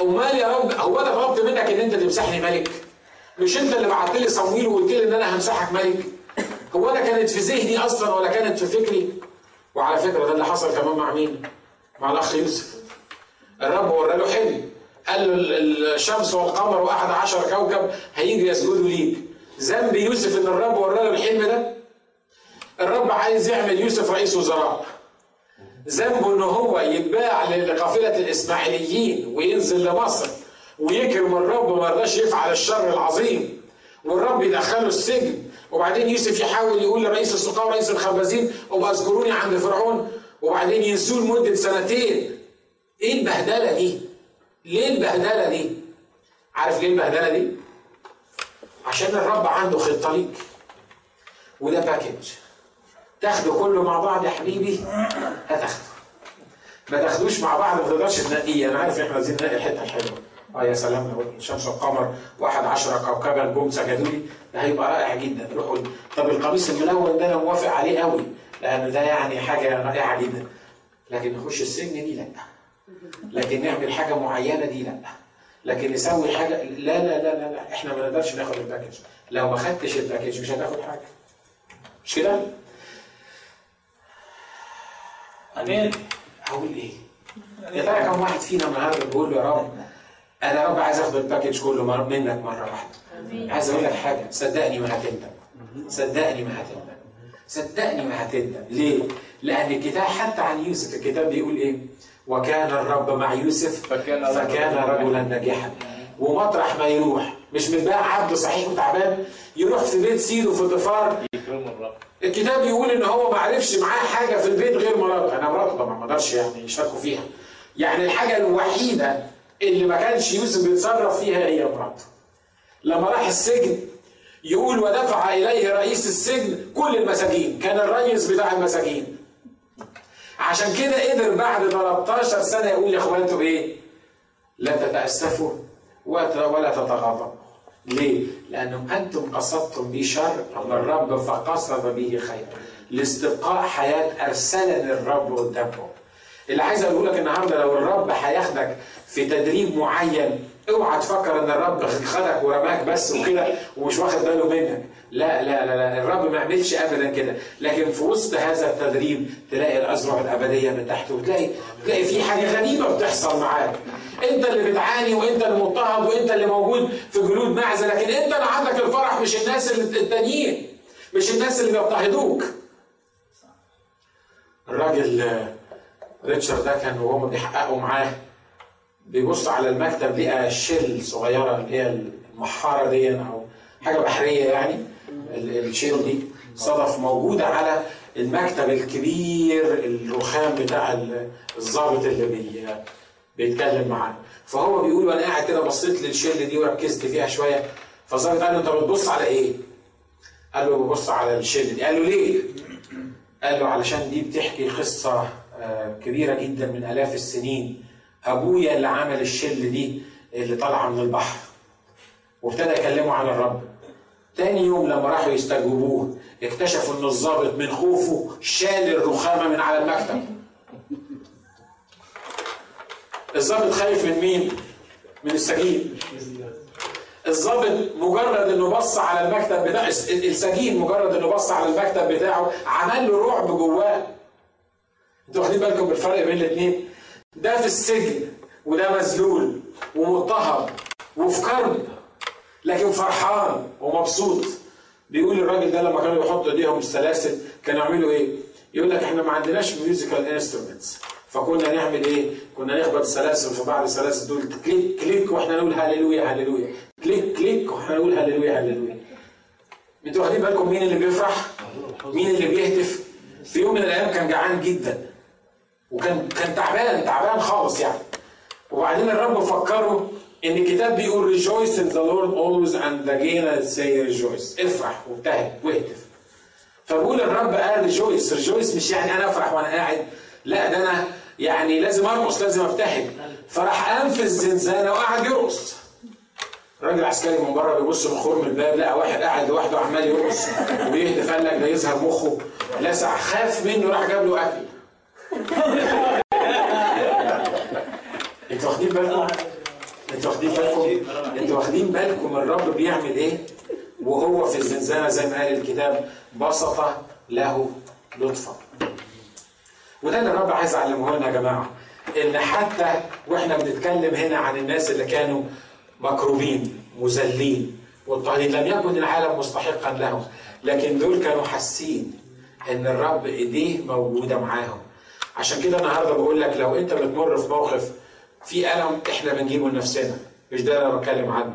أمال يا رب هو أنا طلبت منك إن أنت تمسحني ملك؟ مش أنت اللي بعت لي صمويل وقلت لي إن أنا همسحك ملك؟ هو أنا كانت في ذهني أصلا ولا كانت في فكري. وعلى فكرة ده اللي حصل كمان مع مين؟ مع الأخ يوسف. الرب ورى له حلم. قال له الشمس والقمر وأحد عشر كوكب هيجي يسجدوا ليك. ذنب يوسف إن الرب ورى له الحلم ده؟ الرب عايز يعمل يوسف رئيس وزراء. ذنبه إن هو يتباع لقافلة الإسماعيليين وينزل لمصر ويكرم الرب ما رضاش يفعل الشر العظيم. والرب يدخله السجن. وبعدين يوسف يحاول يقول لرئيس السقاة ورئيس الخبازين ابقى أذكروني عند فرعون. وبعدين ينسوه لمدة سنتين. إيه البهدلة دي؟ ليه البهدلة دي؟ عارف ليه البهدلة دي؟ عشان الرب عنده خطة ليك. وده باكج تاخده كله مع بعض يا حبيبي؟ هتاخده. ما تاخدوش مع بعض ما تقدرش تنقيه. أنا عارف إحنا عايزين ننقي الحتة الحلوة. آه يا سلام لو الشمس والقمر واحد عشرة كوكبا جم سجدوا لي ده هيبقى رائع جدا. روحوا طب القميص الملون ده أنا موافق عليه قوي لأن ده يعني حاجة رائعة جدا. لكن نخش السجن دي لأ. لكن نعمل حاجة معينة دي لأ. لكن نسوي حاجة لا لا لا لا, لا. إحنا ما نقدرش ناخد ال package. لو ما خدتش ال package مش هتاخد حاجة. مش كده؟ أمين. أقول إيه؟ يا ترى كم واحد فينا النهارده بيقول له يا رب أنا يا رب عايز اخد الباكج كله مر- منك مرة واحدة. عايز أقول لك حاجة. صدقني ما هتندم. صدقني ما هتندم. صدقني ما هتندم. ليه؟ لأن الكتاب حتى عن يوسف الكتاب بيقول إيه؟ وكان الرب مع يوسف فكان فكان رجلا ناجحا. ومطرح ما يروح. مش متباع عبد صحيح وتعبان؟ يروح في بيت سيده فوتيفار يكرم الرب. الكتاب بيقول إن هو ما عرفش معاه حاجة في البيت غير مراته أنا مراته ما أقدرش يعني يشاركوا فيها. يعني الحاجة الوحيدة اللي ما كانش يوسف بيتصرف فيها هي مراته. لما راح السجن يقول ودفع إليه رئيس السجن كل المساجين. كان الرئيس بتاع المساجين. عشان كده قدر بعد 13 سنة يقول لاخواته إيه؟ لا تتأسفوا ولا تتغاضبوا ليه؟ لأنهم أنتم قصدتم بي شر الرب فقصد به خير. لاستبقاء حياة أرسلني الرب قدامكم اللي عايز أقوله لك النهاردة لو الرب هياخدك في تدريب معين اوعى تفكر إن الرب خدك ورماك بس وكده ومش واخد باله منك. لا لا لا لا الرب ما يعملش ابدا كده. لكن في وسط هذا التدريب تلاقي الازرع الأبدية من تحت وتلاقي تلاقي في حاجة غريبة بتحصل معاك. أنت اللي بتعاني وأنت اللي مضطهد وأنت اللي موجود في جلود معزة لكن أنت اللي عندك الفرح مش الناس اللي التانيين مش الناس اللي بيضطهدوك. الراجل ريتشارد ده كان وهم بيحققوا معاه بيبص على المكتب لقى شل صغيرة اللي هي المحارة دي أو حاجة بحرية يعني ال- الشيل دي صدف موجوده على المكتب الكبير الرخام بتاع ال- الضابط اللي بي بيتكلم معاه فهو بيقول وأنا قاعد كده بصيت للشل دي وركزت فيها شوية فالظابط قال له أنت بتبص على إيه؟ قال له ببص على الشل دي قال له ليه؟ قال له علشان دي بتحكي قصة آه، كبيرة جدا من آلاف السنين. أبويا اللي عمل الشل دي اللي طالعة من البحر. وابتدى يكلموا عن الرب. تاني يوم لما راحوا يستجوبوه اكتشفوا إن الضابط من خوفه شال الرخامة من على المكتب. الضابط خايف من مين؟ من السجين. الضابط مجرد إنه بص على المكتب بتاع السجين مجرد إنه بص على المكتب بتاعه عمل له رعب جواه. أنتوا واخدين بالكم بالفرق بين الاثنين ده في السجن وده مذلول ومضطهد وفي كرب لكن فرحان ومبسوط بيقول الراجل ده لما كانوا بيحطوا ايديهم السلاسل كانوا يعملوا إيه؟ يقول لك إحنا ما عندناش musical instruments فكنا نعمل إيه؟ كنا نخبط السلاسل في بعض السلاسل دول click click وإحنا نقول هللويا هللويا click click وإحنا نقول هللويا هللويا أنتوا واخدين بالكم مين اللي بيفرح؟ مين اللي بيهتف؟ في يوم من الأيام كان جعان جدا وكان كان تعبان تعبان خالص يعني. وبعدين الرب فكره إن الكتاب بيقول rejoice in the Lord always and again I say rejoice. افرح وابتهج واهتف. فبقول الرب قال rejoice rejoice مش يعني أنا أفرح وأنا قاعد. لا ده أنا يعني لازم أرقص لازم ابتهج فراح أنفذ الزنزانه وقعد يرقص. راجل عسكري من بره بيبص من الباب لقى واحد قاعد لوحده عمال يرقص ويهتف قال لك ده يظهر مخه. لسع خاف منه راح جاب له اكل أنتوا واخدين بالكم؟ أنتوا واخدين بالكم؟ أنتوا واخدين بالكم الرب بيعمل إيه؟ وهو في الزنزانة زي ما قال الكتاب بسط له لطفا. وده اللي الرب عايز يعلمه لنا يا جماعة إن حتى وإحنا بنتكلم هنا عن الناس اللي كانوا مكروبين مذلين والطهرين لم يكن العالم مستحقا لهم لكن دول كانوا حاسين إن الرب إيديه موجودة معاهم. عشان كده النهارده بقول لك لو انت بتمر في موقف في ألم إحنا بنجيبه لنفسنا مش ده اللي أنا بتكلم عنه.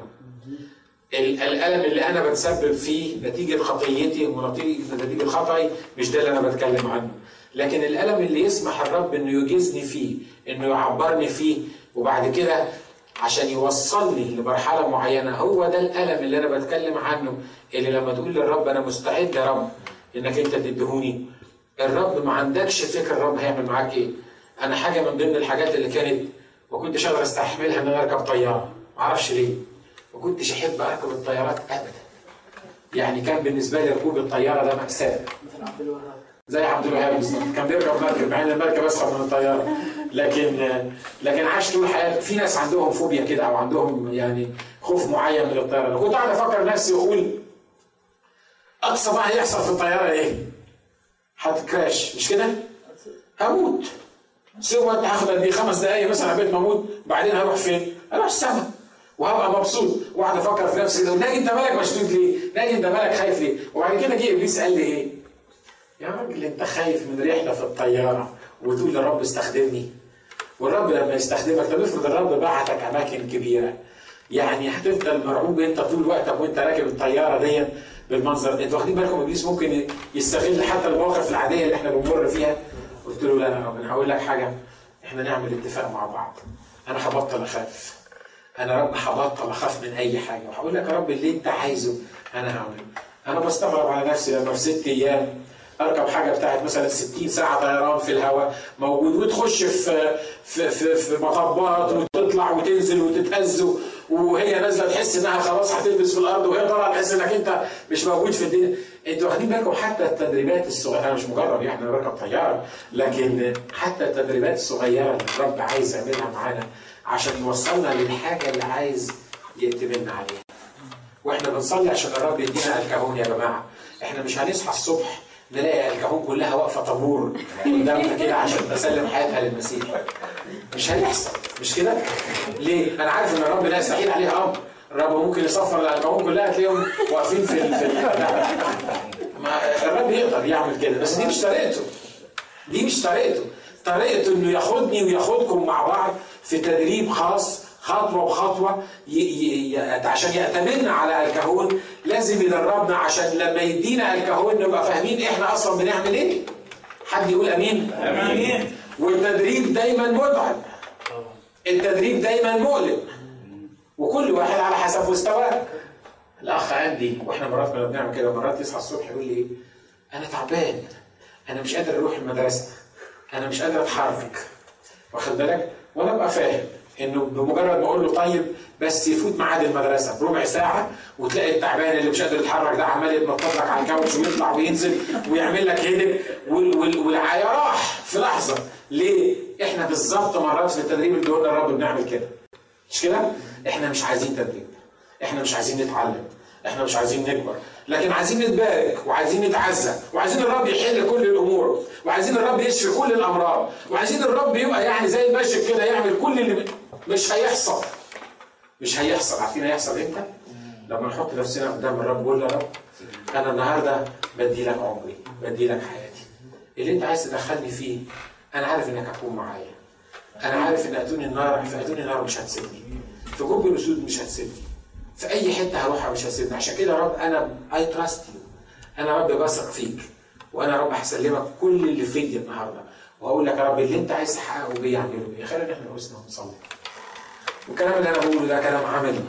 ال- الألم اللي أنا بتسبب فيه نتيجة خطيتي ونتيجه نتيجه خطأي مش ده اللي أنا بتكلم عنه. لكن الألم اللي يسمح الرب إنه يجيزني فيه إنه يعبرني فيه وبعد كده عشان يوصلني لمرحلة معينة هو ده الألم اللي أنا بتكلم عنه اللي لما تقول للرب أنا مستعد يا رب إنك أنت تدهوني الرب ما عندكش فكره الرب هيعمل معاك إيه. أنا حاجة من ضمن الحاجات اللي كانت ما كنتش أقدر أستحملها إن أنا أركب طيارة. ما أعرفش ليه. ما كنتش أحب أركب الطيارات ابدا. يعني كان بالنسبة لي ركوب الطيارة ده مأساة. مثل عبد الوهاب. زي عبد الوهاب. بالظبط كان بيركب مركب مع إن المركب اسخن من الطيارة. لكن لكن عاش طول حياته. في ناس عندهم فوبيا كده أو عندهم يعني خوف معين من الطيارة. كنت قاعد أفكر نفسي وأقول أقصى ما هيحصل في الطيارة إيه؟ هتكراش مش كده؟ هموت سوى هاخد إيه خمس دقايق مثلا عبال ما أموت بعدين هروح فين؟ هروح السما وهبقى مبسوط واقعد أفكر في نفسي كده ناجي انت مالك مشدود ليه؟ ناجي انت مالك خايف ليه؟ وبعد كده جه إبليس قال لي إيه؟ يا راجل أنت خايف من رحلة في الطيارة وتقول للرب استخدمني والرب لما يستخدمك طب افرض الرب بعتك أماكن كبيرة يعني هتفضل مرعوب أنت طول وقتك وأنت راكب الطيارة دي بالمنظر ده. أنتوا واخدين بالكم ابليس ممكن يستغل حتى المواقف العادية اللي إحنا بنمر فيها. قلت له لا أنا هقول لك حاجة. إحنا نعمل اتفاق مع بعض. أنا هبطل اخاف. أنا رب هبطل اخاف من اي حاجة. وهقول لك يا رب اللي انت عايزه أنا هعمله. أنا بستغرب على نفسي لما في ست أيام اركب حاجة بتاعت مثلا 60 ساعة طيران في الهواء موجود وتخش في في في, في مطبات وتطلع وتنزل وتتهز وهي نازلة تحس إنها خلاص هتلبس في الأرض وهي طالعة تحس إنك أنت مش موجود في الدنيا. أنتوا واخدين بالكم حتى التدريبات الصغيرة أنا مش مجرد يعني بركب طيارة لكن حتى التدريبات الصغيرة اللي الرب عايز يعملها معانا عشان يوصلنا للحاجة اللي عايز يأتمنا عليها. وإحنا بنصلي عشان الرب يدينا الكهون يا جماعة. إحنا مش هنصحى الصبح نلاقي الكهون كلها واقفة طابور قدامنا كده عشان تسلم حياتها للمسيح. مش هيحصل. مش كده؟ ليه؟ أنا عارف إن الرب لا يستحيل عليه أمر. الرب ممكن يصفر الكهون كلها تلاقيهم واقفين في ال- في ال- ما الرب يقدر يعمل كده بس دي مش طريقته. دي مش طريقته. طريقته إنه ياخدني وياخدكم مع بعض في تدريب خاص خطوة بخطوة ي... ي... ي... عشان يأتمننا على الكهون. لازم يدربنا عشان لما يدينا الكهون نبقى فاهمين إحنا أصلا بنعمل إيه. حد يقول آمين؟ آمين. والتدريب دايما متعب. التدريب دايما مؤلم. وكل واحد على حسب مستواه. الأخ عندي وإحنا مرات كنا بنعمل كده مرات يصحى الصبح يقول لي أنا تعبان أنا مش قادر أروح المدرسة أنا مش قادر أتحرك. واخد بالك؟ وأنا ابقى فاهم إنه بمجرد ما أقول له طيب بس يفوت ميعاد المدرسة بربع ساعة وتلاقي التعبان اللي مش قادر يتحرك ده عمال يتنطط لك على الكاوتش ويطلع وينزل ويعمل لك هيدك وال- وال- والعيا راح في لحظه ليه؟ إحنا بالظبط مرات في التدريب اللي قلنا الرب بنعمل كده. مش كده؟ إحنا مش عايزين تدريب. إحنا مش عايزين نتعلم. إحنا مش عايزين نكبر. لكن عايزين نتبارك وعايزين نتعزى وعايزين الرب يحل كل الأمور وعايزين الرب يشفي كل الامراض وعايزين الرب يبقى يعني زي المشي كده يعمل كل اللي مش هيحصل. مش هيحصل. عارفين هيحصل إمتى؟ لما نحط نفسنا قدام الرب ونقول له يا رب أنا النهارده بدي لك عمري بدي لك حياتي. اللي أنت عايز تدخلني فيه أنا عارف إنك هتكون معايا. أنا عارف إن اتوني النار في اتوني النار مش هتسيبني. في جب الأسود مش هتسيبني. في أي حتة هروحها مش هتسيبني. عشان كده يا رب أنا I trust you أنا رب بثق فيك. وأنا يا رب هسلمك كل اللي فيا النهارده. وهقول لك يا رب اللي أنت عايز تحققه بيا اعمله بيا خلينا إحنا نقف هنا ونصلي. والكلام اللي أنا بقوله ده كلام عملي.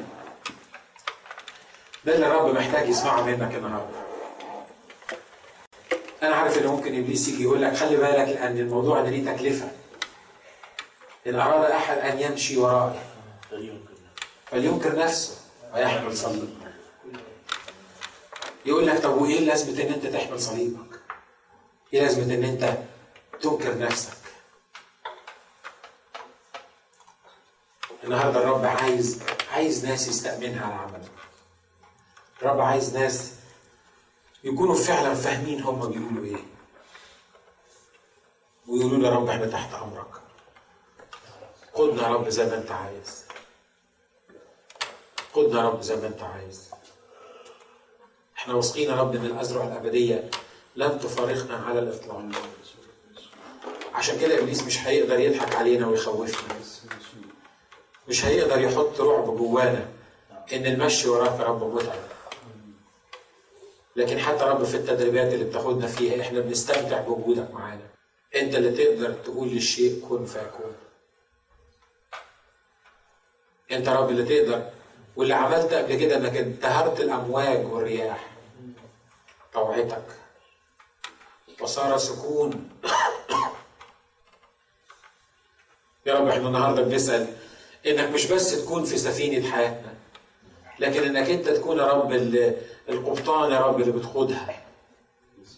ده اللي الرب محتاج يسمعه منك النهارده. أنا عارف إن ممكن إبليس يجي يقول لك خلي بالك لأن الموضوع ده ليه تكلفة. إن أراد أحد أن يمشي ورائي فلينكر نفسه. ويحمل صليبه يقول لك طب وإيه لازمة إن أنت تحمل صليبك؟ إيه لازمة إن أنت تنكر نفسك؟ النهارده الرب عايز عايز ناس يستأمنها على عمله. الرب عايز ناس يكونوا فعلا فاهمين هم بيقولوا إيه. ويقولوا له يا رب إحنا تحت أمرك. قدنا يا رب زي ما انت عايز. قدنا يا رب زي ما انت عايز. إحنا واثقين يا رب ان الازرع الابدية لن تفارقنا على الاطلاق. عشان كده إبليس مش هيقدر يضحك علينا ويخوفنا. مش هيقدر يحط رعب جوانا إن المشي وراك يا رب متعب. لكن حتى رب في التدريبات اللي بتاخدنا فيها إحنا بنستمتع بوجودك معانا. أنت اللي تقدر تقول للشيء كن فيكون. انت رب اللي تقدر. واللي عملت قبل كده انك انتهرت الامواج والرياح. طوعتك وصار سكون. يا رب إحنا النهارده بنسأل انك مش بس تكون في سفينة حياتنا لكن انك انت تكون يا رب القبطان يا رب اللي بتقودها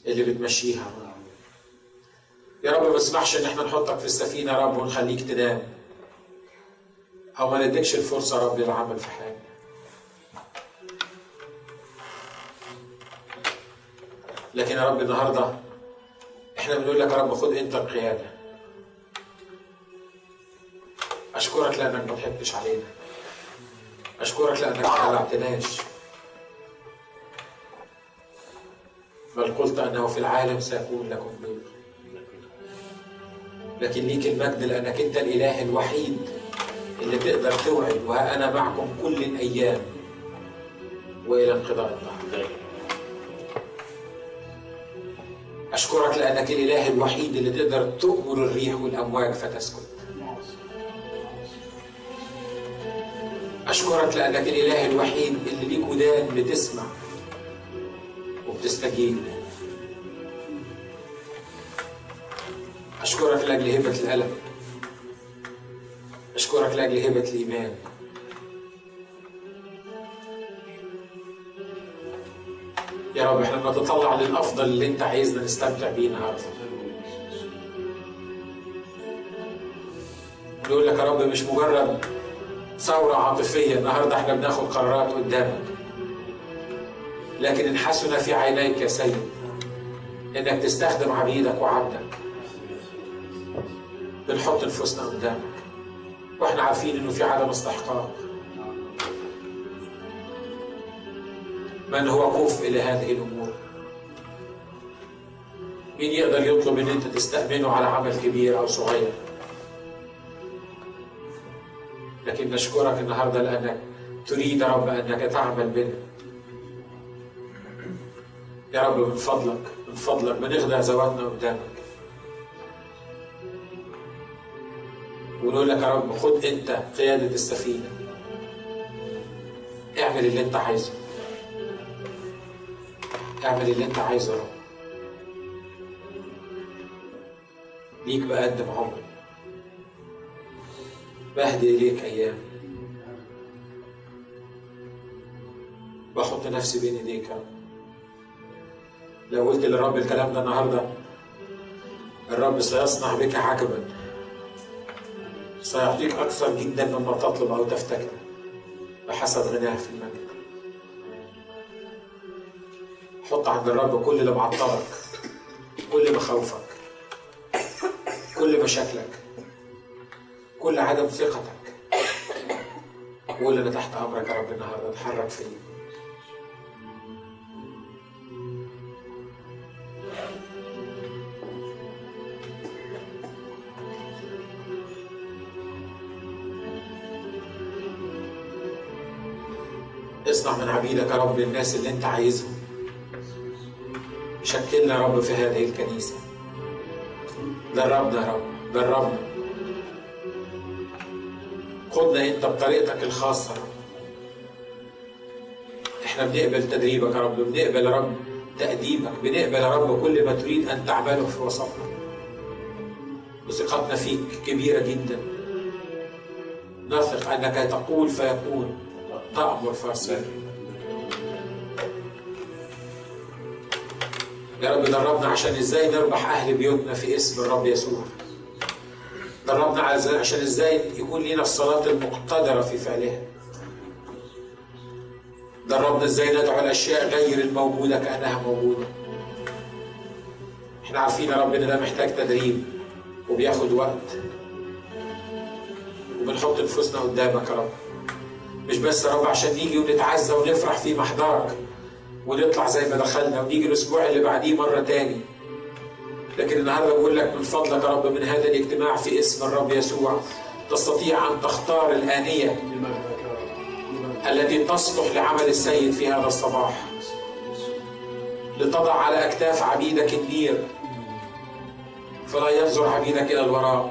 اللي بتمشيها. يا رب ما تسمحش ان إحنا نحطك في السفينة يا رب ونخليك تنام. أو ما نديكش الفرصة يا رب للعمل في حياتنا. لكن يا رب النهارده إحنا بنقول لك يا رب خد أنت القيادة. أشكرك لأنك ما ضحكتش علينا. أشكرك لأنك ما خلعتناش بل قلت أنه في العالم سيكون لكم ضيق لكن ليك المجد لأنك أنت الإله الوحيد. اللي تقدر توعد وها أنا معكم كل الأيام وإلى انقضاء الدهر أشكرك لأنك الإله الوحيد اللي تقدر تؤمر الريح والأمواج فتسكت. أشكرك لأنك الإله الوحيد اللي ليك ودان بتسمع وبتستجيب. أشكرك لأجل هبة الألم. أشكرك لأجل هبة الإيمان. يا رب إحنا بنتطلع للأفضل اللي أنت عايزنا نستمتع بيه النهارده. نقول لك يا رب مش مجرد ثورة عاطفية النهاردة إحنا بناخد قرارات قدامك. لكن ان حسن في عينيك يا سيد إنك تستخدم عبيدك وعبدك. بنحط نفوسنا قدامك. وإحنا عارفين إنه في عدم استحقاق. من هو كفء لهذه الأمور؟ مين يقدر يطلب إن أنت تستأمنه على عمل كبير أو صغير؟ لكن نشكرك النهارده لأنك تريد يا رب أنك تعمل بنا يا رب من فضلك من فضلك بنخضع ذواتنا قدامك. ونقول لك يا رب خد أنت قيادة السفينة. اعمل اللي أنت عايزه. اعمل اللي أنت عايزه يا رب. ليك بقدم عمري بهدي إليك أيام. بحط نفسي بين إيديك يا رب. لو قلت للرب الكلام ده النهارده الرب سيصنع بك عجبا سيعطيك أكثر جدا مما تطلب أو تفتكر بحسب غناه في المجد حط عند الرب كل اللي معطلك كل مخاوفك كل مشاكلك كل عدم ثقتك قول أنا تحت أمرك يا رب النهارده اتحرك فيا اصنع من عبيدك يا رب الناس اللي انت عايزهم. شكلنا يا رب في هذه الكنيسة. دربنا يا رب دربنا خدنا انت بطريقتك الخاصة. إحنا بنقبل تدريبك يا رب بنقبل يا رب تأديبك بنقبل يا رب كل ما تريد أن تعمله في وسطنا. وثقتنا فيك كبيرة جدا. نثق أنك تقول فيكون. تأمر فيصير يا رب دربنا عشان إزاي نربح أهل بيوتنا في اسم الرب يسوع. دربنا عشان إزاي يكون لنا الصلاة المقتدرة في فعلها. دربنا إزاي ندعو الاشياء غير الموجودة كأنها موجودة. إحنا عارفين يا رب ان ده محتاج تدريب وبياخد وقت. وبنحط نفوسنا قدامك يا رب. مش بس يا رب عشان نيجي ونتعزى ونفرح في محضرك ونطلع زي ما دخلنا ونيجي الأسبوع اللي بعديه مرة تاني. لكن النهارده بقول لك من فضلك يا رب من هذا الاجتماع في اسم الرب يسوع. تستطيع أن تختار الآنية التي تصلح لعمل السيد في هذا الصباح. لتضع على أكتاف عبيدك النير. فلا ينظر عبيدك إلى الوراء.